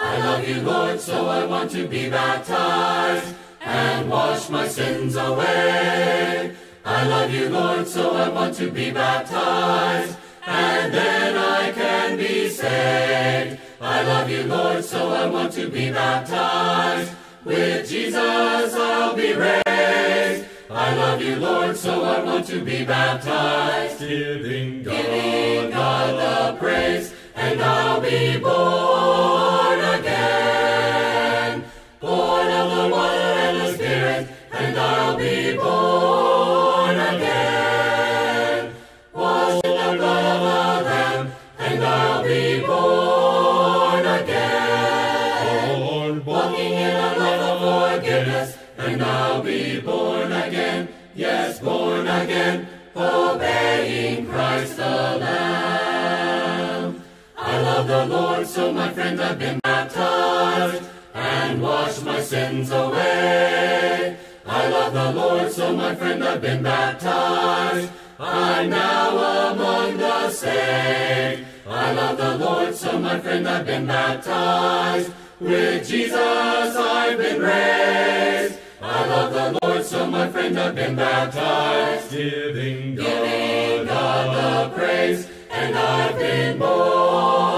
I love you, Lord, so I want to be baptized and wash my sins away. I love you, Lord, so I want to be baptized and then I can be saved. I love you, Lord, so I want to be baptized. With Jesus I'll be raised. I love you, Lord, so I want to be baptized. Giving God, Giving God the praise, and I'll be born water and the Spirit, and I'll be born been baptized. With Jesus I've been raised. I love the Lord, so my friend, I've been baptized. giving God, Giving God the praise, and I've been born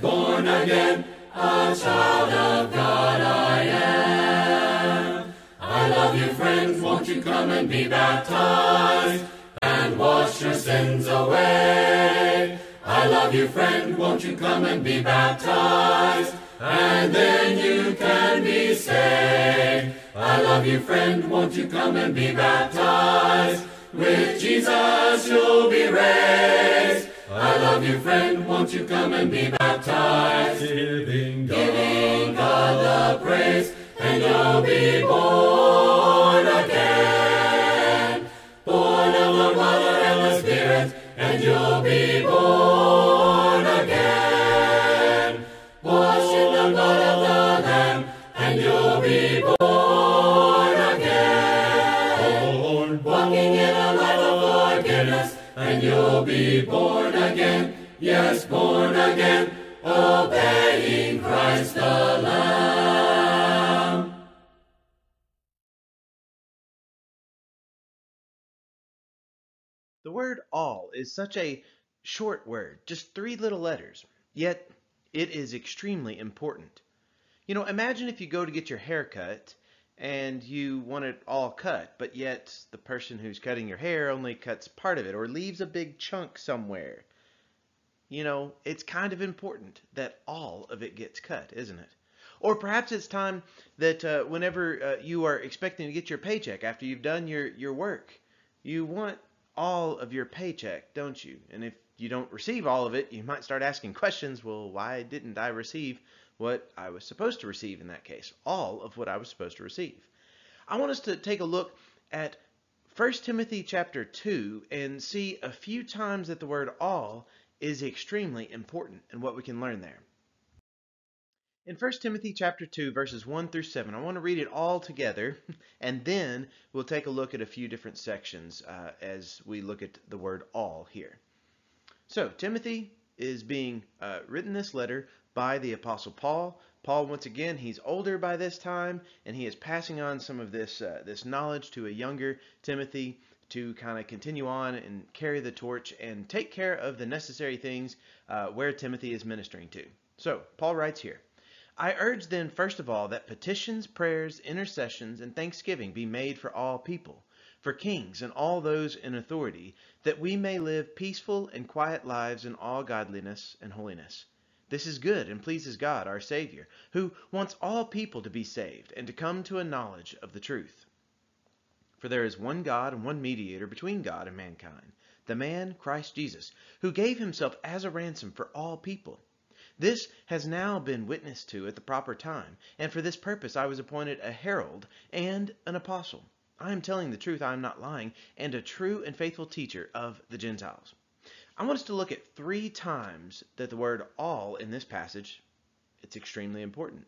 born again, a child of God I am. I love you, friends, won't you come and be baptized and wash your sins away? I love you, friend, won't you come and be baptized and then you can be saved. I love you, friend, won't you come and be baptized? With Jesus you'll be raised. I love you, friend, won't you come and be baptized? giving God, Giving God the praise, and you'll be born again. Born of the water and the Spirit, and you'll be born again. Washed in the blood of the Lamb, and you'll be born again. born, Walking in a life of forgiveness, and you'll be born again. Yes, born again, obeying Christ the Lamb. The word all is such a short word, just three little letters, yet it is extremely important. You know, imagine if you go to get your hair cut and you want it all cut, but yet the person who's cutting your hair only cuts part of it or leaves a big chunk somewhere. You know, it's kind of important that all of it gets cut, isn't it? Or perhaps it's time that uh, whenever uh, you are expecting to get your paycheck after you've done your, your work, you want all of your paycheck, don't you? And if you don't receive all of it, you might start asking questions. Well, why didn't I receive what I was supposed to receive in that case? All of what I was supposed to receive. I want us to take a look at 1 Timothy chapter 2 and see a few times that the word all is extremely important and what we can learn there. In 1 Timothy chapter 2 verses 1 through 7, I want to read it all together and then we'll take a look at a few different sections uh, as we look at the word all here. So, Timothy is being uh, written this letter by the Apostle Paul. Paul, once again, he's older by this time, and he is passing on some of this uh, this knowledge to a younger Timothy to kind of continue on and carry the torch and take care of the necessary things uh, where Timothy is ministering to. So, Paul writes here. I urge then, first of all, that petitions, prayers, intercessions, and thanksgiving be made for all people, for kings and all those in authority, that we may live peaceful and quiet lives in all godliness and holiness. This is good and pleases God, our Savior, who wants all people to be saved and to come to a knowledge of the truth. For there is one God and one mediator between God and mankind, the man Christ Jesus, who gave himself as a ransom for all people. This has now been witnessed to at the proper time, and for this purpose I was appointed a herald and an apostle. I am telling the truth, I am not lying, and a true and faithful teacher of the Gentiles. I want us to look at three times that the word all in this passage, it's extremely important.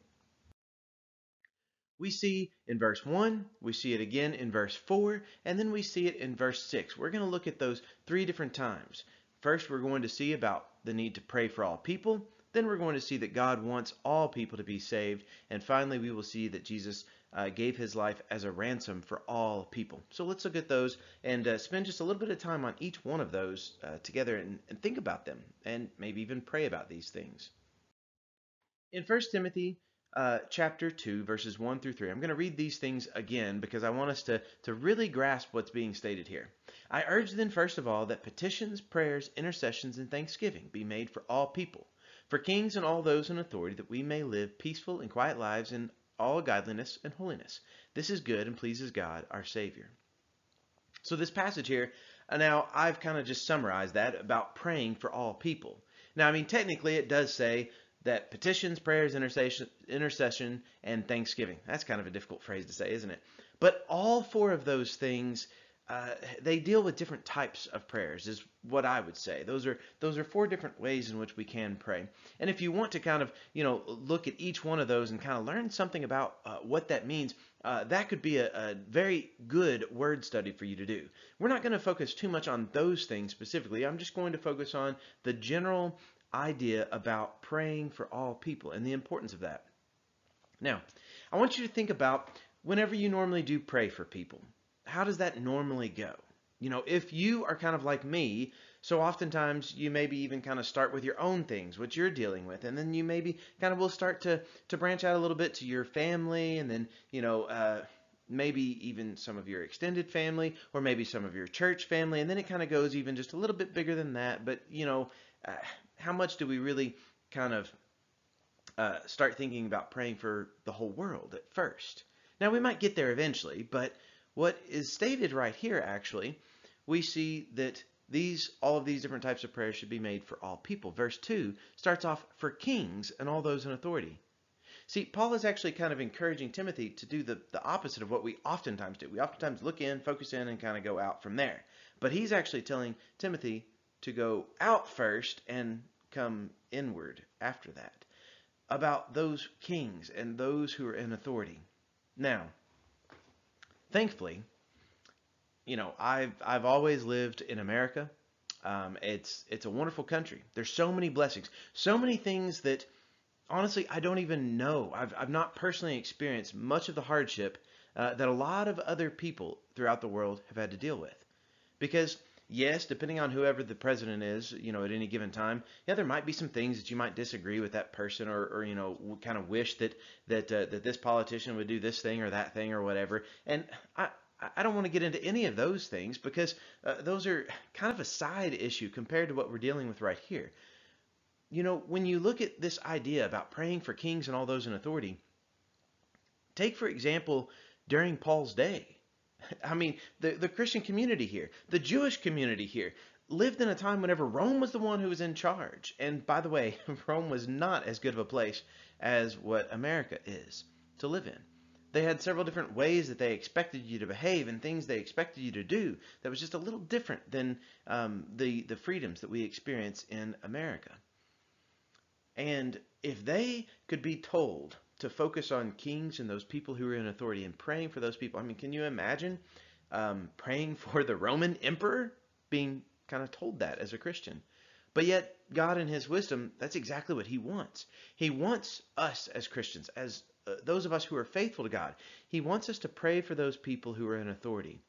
We see in verse 1, we see it again in verse 4, and then we see it in verse 6. We're going to look at those three different times. First, we're going to see about the need to pray for all people. Then we're going to see that God wants all people to be saved. And finally, we will see that Jesus uh, gave his life as a ransom for all people. So let's look at those and uh, spend just a little bit of time on each one of those uh, together and, and think about them and maybe even pray about these things. In 1 Timothy uh, chapter 2, verses 1 through 3. I'm going to read these things again because I want us to, to really grasp what's being stated here. I urge then, first of all, that petitions, prayers, intercessions, and thanksgiving be made for all people, for kings and all those in authority, that we may live peaceful and quiet lives in all godliness and holiness. This is good and pleases God, our Savior. So, this passage here, uh, now I've kind of just summarized that about praying for all people. Now, I mean, technically, it does say that petitions, prayers, intercession, intercession, and thanksgiving. That's kind of a difficult phrase to say, isn't it? But all four of those things, uh, they deal with different types of prayers, is what I would say. Those are those are four different ways in which we can pray. And if you want to kind of you know look at each one of those and kind of learn something about uh, what that means, uh, that could be a, a, very good word study for you to do. We're not going to focus too much on those things specifically. I'm just going to focus on the general idea about praying for all people and the importance of that. Now, I want you to think about whenever you normally do pray for people, how does that normally go? You know, if you are kind of like me, so oftentimes you maybe even kind of start with your own things, what you're dealing with, and then you maybe kind of will start to to branch out a little bit to your family, and then you know. Uh, maybe even some of your extended family or maybe some of your church family and then it kind of goes even just a little bit bigger than that but you know uh, how much do we really kind of uh, start thinking about praying for the whole world at first? Now, we might get there eventually, but what is stated right here, actually, we see that these all of these different types of prayers should be made for all people. Verse 2 starts off for kings and all those in authority. See, Paul is actually kind of encouraging Timothy to do the, the opposite of what we oftentimes do. We oftentimes look in, focus in, and kind of go out from there. But he's actually telling Timothy to go out first and come inward after that, about those kings and those who are in authority. Now, thankfully, you know, I've I've always lived in America. Um, it's it's a wonderful country. There's so many blessings, so many things that honestly I don't even know. I've I've not personally experienced much of the hardship uh, that a lot of other people throughout the world have had to deal with, because yes, depending on whoever the president is, you know, at any given time, yeah, there might be some things that you might disagree with that person, or, or you know, kind of wish that that uh, that this politician would do this thing or that thing or whatever. And I. I don't want to get into any of those things because uh, those are kind of a side issue compared to what we're dealing with right here. You know, when you look at this idea about praying for kings and all those in authority, take for example during Paul's day I mean, the, the Christian community here, the Jewish community here, lived in a time whenever Rome was the one who was in charge. And by the way, Rome was not as good of a place as what America is to live in. They had several different ways that they expected you to behave and things they expected you to do that was just a little different than um, the, the freedoms that we experience in America. And if they could be told to focus on kings and those people who are in authority and praying for those people. I mean, can you imagine um, praying for the Roman emperor being kind of told that as a Christian? But yet, God in His wisdom, that's exactly what He wants. He wants us as Christians, as uh, those of us who are faithful to God, He wants us to pray for those people who are in authority.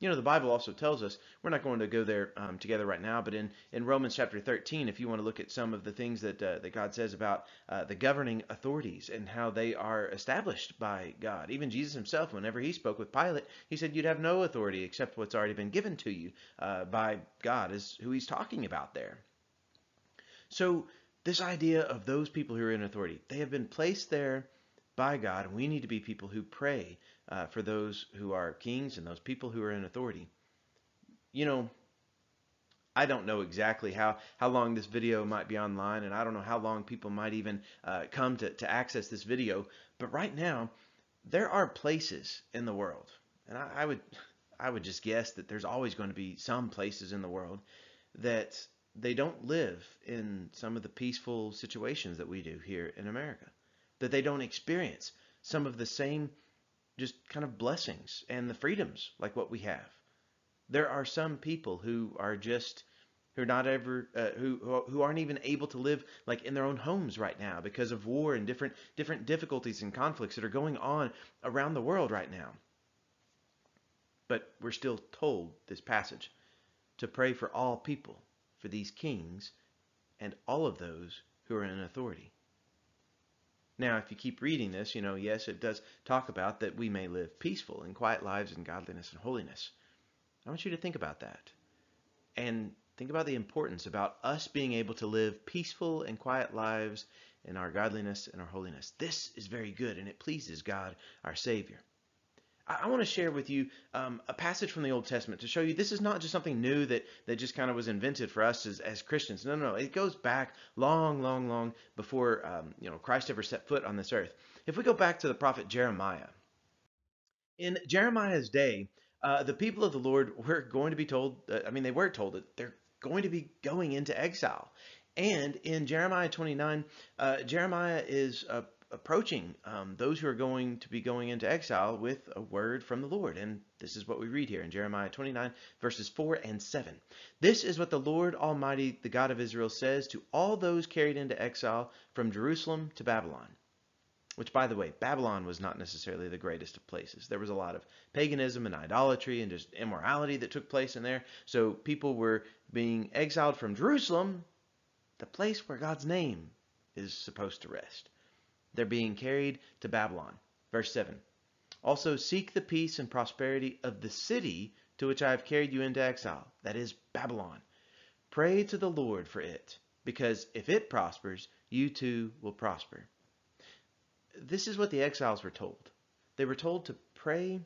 You know, the Bible also tells us, we're not going to go there um, together right now, but in, in Romans chapter 13, if you want to look at some of the things that, uh, that God says about uh, the governing authorities and how they are established by God. Even Jesus himself, whenever he spoke with Pilate, he said, You'd have no authority except what's already been given to you uh, by God, is who he's talking about there. So, this idea of those people who are in authority, they have been placed there by God, and we need to be people who pray uh, for those who are kings and those people who are in authority. You know, I don't know exactly how, how long this video might be online, and I don't know how long people might even uh, come to, to access this video, but right now, there are places in the world, And I, I would I would just guess that there's always going to be some places in the world that they don't live in some of the peaceful situations that we do here in America. That they don't experience some of the same just kind of blessings and the freedoms like what we have. There are some people who are just who are not ever uh, who who aren't even able to live like in their own homes right now because of war and different different difficulties and conflicts that are going on around the world right now. But we're still told this passage to pray for all people, for these kings and all of those who are in authority. Now, if you keep reading this, you know, yes, it does talk about that we may live peaceful and quiet lives in godliness and holiness. I want you to think about that. And think about the importance about us being able to live peaceful and quiet lives in our godliness and our holiness. This is very good and it pleases God, our Savior. I, want to share with you um, a passage from the Old Testament to show you this is not just something new that, that just kind of was invented for us as, as Christians. No, no, no. It goes back long, long, long before um, you know Christ ever set foot on this earth. If we go back to the prophet Jeremiah, in Jeremiah's day, uh, the people of the Lord were going to be told, uh, I mean, they were told that they're going to be going into exile. And in Jeremiah 29, uh, Jeremiah is uh, approaching um, those who are going to be going into exile with a word from the Lord. And this is what we read here in Jeremiah 29, verses 4 and 7. This is what the Lord Almighty, the God of Israel, says to all those carried into exile from Jerusalem to Babylon. Which, by the way, Babylon was not necessarily the greatest of places. There was a lot of paganism and idolatry and just immorality that took place in there. So people were being exiled from Jerusalem, the place where God's name is supposed to rest. They're being carried to Babylon. Verse 7. Also seek the peace and prosperity of the city to which I have carried you into exile, that is Babylon. Pray to the Lord for it, because if it prospers, you too will prosper this is what the exiles were told. They were told to pray,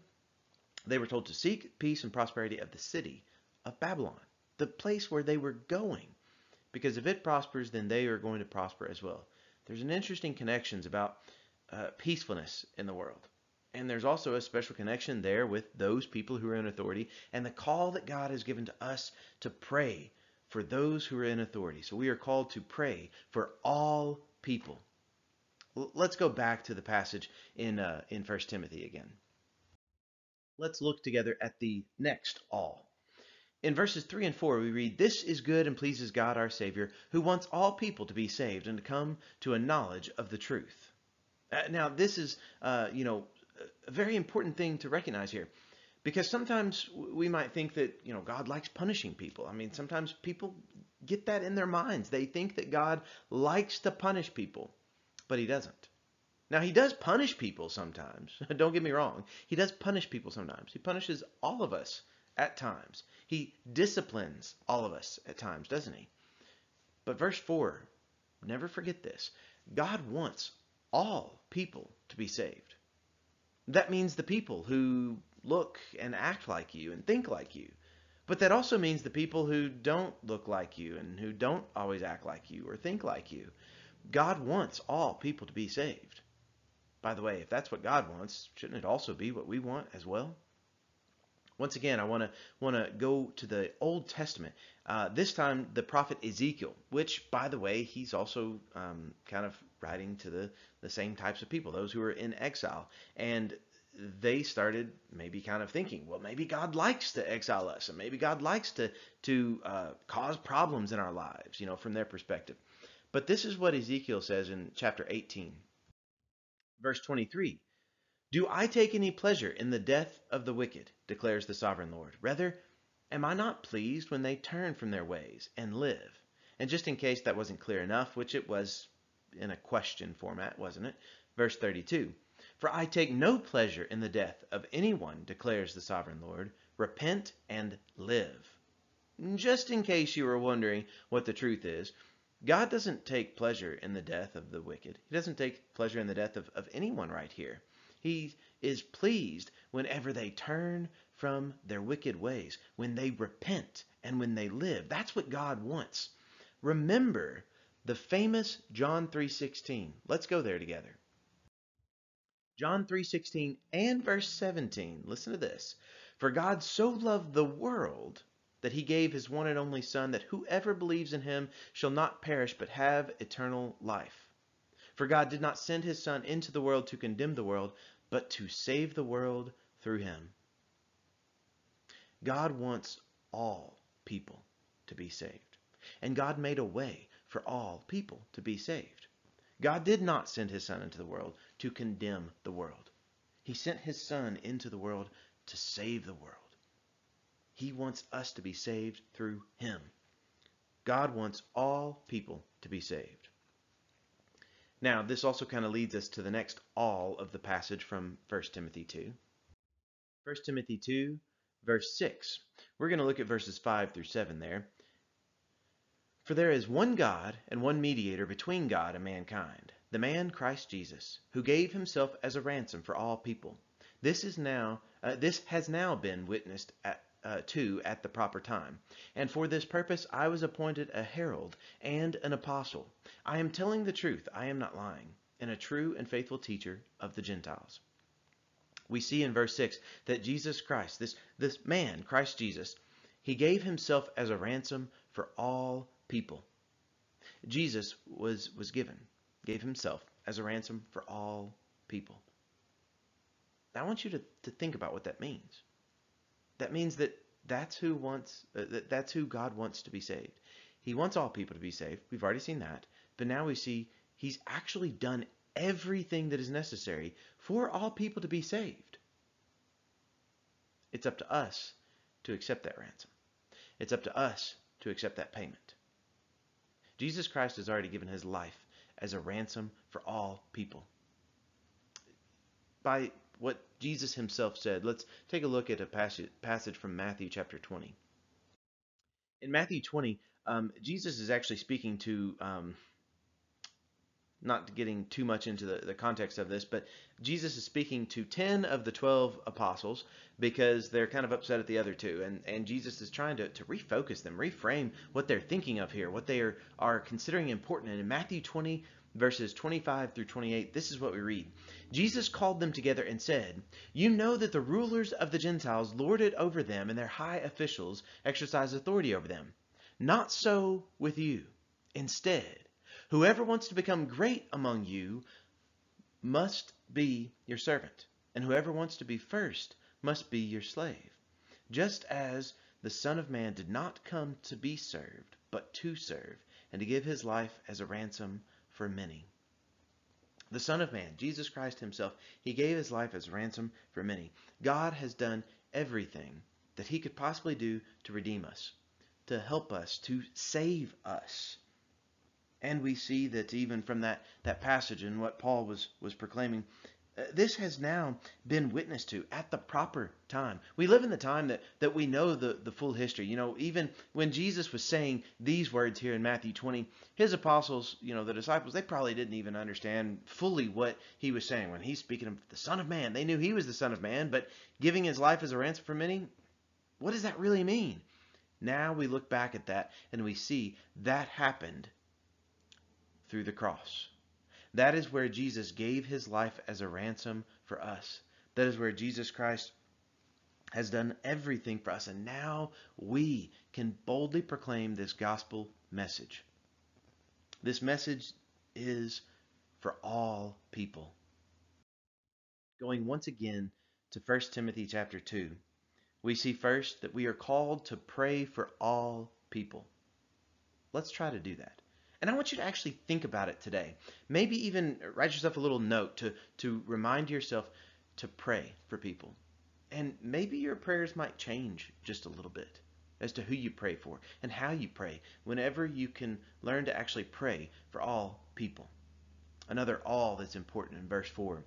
they were told to seek peace and prosperity of the city of Babylon, the place where they were going. Because if it prospers, then they are going to prosper as well. There's an interesting connections about uh, peacefulness in the world. And there's also a special connection there with those people who are in authority and the call that God has given to us to pray for those who are in authority. So we are called to pray for all people let's go back to the passage in uh, in First Timothy again. Let's look together at the next all. In verses 3 and 4, we read, This is good and pleases God our Savior, who wants all people to be saved and to come to a knowledge of the truth. Uh, now, this is, uh, you know, a very important thing to recognize here. Because sometimes we might think that, you know, God likes punishing people. I mean, sometimes people get that in their minds. They think that God likes to punish people but he doesn't. Now, he does punish people sometimes. Don't get me wrong. He does punish people sometimes. He punishes all of us at times. He disciplines all of us at times, doesn't he? But verse 4, never forget this. God wants all people to be saved. That means the people who look and act like you and think like you. But that also means the people who don't look like you and who don't always act like you or think like you. God wants all people to be saved. By the way, if that's what God wants, shouldn't it also be what we want as well? Once again, I want to want to go to the Old Testament. Uh, this time, the prophet Ezekiel, which, by the way, he's also um, kind of writing to the the same types of people, those who are in exile, and they started maybe kind of thinking, well, maybe God likes to exile us, and maybe God likes to to uh, cause problems in our lives, you know, from their perspective. But this is what Ezekiel says in chapter 18, verse 23. Do I take any pleasure in the death of the wicked, declares the sovereign Lord. Rather, am I not pleased when they turn from their ways and live? And just in case that wasn't clear enough, which it was in a question format, wasn't it? Verse 32. For I take no pleasure in the death of anyone, declares the sovereign Lord. Repent and live. Just in case you were wondering what the truth is, God doesn't take pleasure in the death of the wicked. He doesn't take pleasure in the death of, of anyone right here. He is pleased whenever they turn from their wicked ways, when they repent and when they live. That's what God wants. Remember the famous John 3:16. Let's go there together. John 3:16 and verse 17. Listen to this. For God so loved the world that he gave his one and only son that whoever believes in him shall not perish but have eternal life. For God did not send his son into the world to condemn the world, but to save the world through him. God wants all people to be saved. And God made a way for all people to be saved. God did not send his son into the world to condemn the world. He sent his son into the world to save the world. He wants us to be saved through him. God wants all people to be saved. Now, this also kind of leads us to the next all of the passage from 1 Timothy 2. 1 Timothy 2, verse 6. We're going to look at verses 5 through 7 there. For there is one God and one mediator between God and mankind, the man Christ Jesus, who gave himself as a ransom for all people. This is now uh, this has now been witnessed at, uh, to at the proper time. And for this purpose I was appointed a herald and an apostle. I am telling the truth, I am not lying, and a true and faithful teacher of the Gentiles. We see in verse 6 that Jesus Christ, this, this man, Christ Jesus, he gave himself as a ransom for all people. Jesus was, was given, gave himself as a ransom for all people. I want you to, to think about what that means. That means that that's who wants uh, that, that's who God wants to be saved. He wants all people to be saved. We've already seen that. But now we see he's actually done everything that is necessary for all people to be saved. It's up to us to accept that ransom. It's up to us to accept that payment. Jesus Christ has already given his life as a ransom for all people. By what Jesus himself said, let's take a look at a passage, passage from Matthew chapter 20. In Matthew 20, um, Jesus is actually speaking to, um, not getting too much into the, the context of this, but Jesus is speaking to 10 of the 12 apostles because they're kind of upset at the other two. And, and Jesus is trying to, to refocus them, reframe what they're thinking of here, what they are, are considering important. And in Matthew 20, verses 25 through 28, this is what we read. Jesus called them together and said, You know that the rulers of the Gentiles lord it over them, and their high officials exercise authority over them. Not so with you. Instead, whoever wants to become great among you must be your servant, and whoever wants to be first must be your slave. Just as the Son of Man did not come to be served, but to serve, and to give his life as a ransom for many. The Son of Man, Jesus Christ himself, he gave his life as ransom for many. God has done everything that he could possibly do to redeem us, to help us, to save us. And we see that even from that, that passage and what Paul was, was proclaiming, Uh, this has now been witnessed to at the proper time. We live in the time that, that we know the, the full history. You know, even when Jesus was saying these words here in Matthew 20, his apostles, you know, the disciples, they probably didn't even understand fully what he was saying. When he's speaking of the Son of Man, they knew he was the Son of Man, but giving his life as a ransom for many, what does that really mean? Now we look back at that and we see that happened through the cross. That is where Jesus gave his life as a ransom for us. That is where Jesus Christ has done everything for us. And now we can boldly proclaim this gospel message. This message is for all people. Going once again to 1 Timothy chapter 2, we see first that we are called to pray for all people. Let's try to do that. And I want you to actually think about it today. Maybe even write yourself a little note to, to remind yourself to pray for people. And maybe your prayers might change just a little bit as to who you pray for and how you pray whenever you can learn to actually pray for all people. Another all that's important in verse 4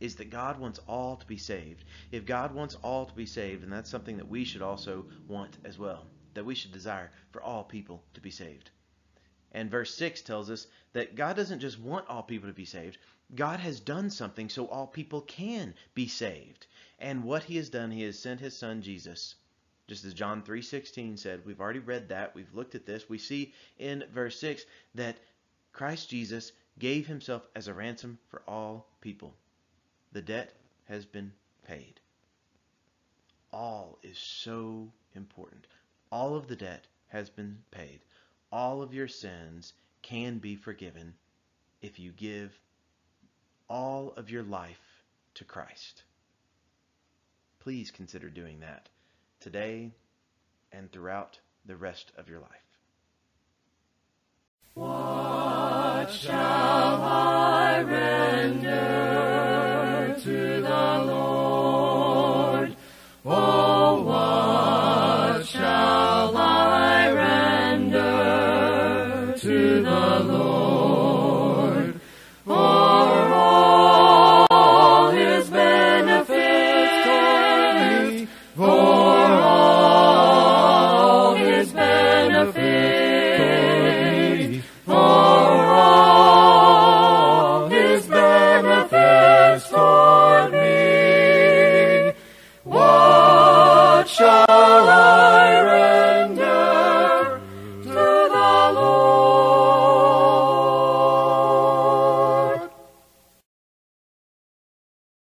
is that God wants all to be saved. If God wants all to be saved, then that's something that we should also want as well, that we should desire for all people to be saved. And verse 6 tells us that God doesn't just want all people to be saved. God has done something so all people can be saved. And what he has done, he has sent his son Jesus. Just as John 3:16 said, we've already read that, we've looked at this. We see in verse 6 that Christ Jesus gave himself as a ransom for all people. the debt has been paid. All is so important. All of the debt has been paid. All of your sins can be forgiven if you give all of your life to Christ. Please consider doing that today and throughout the rest of your life. What shall I render?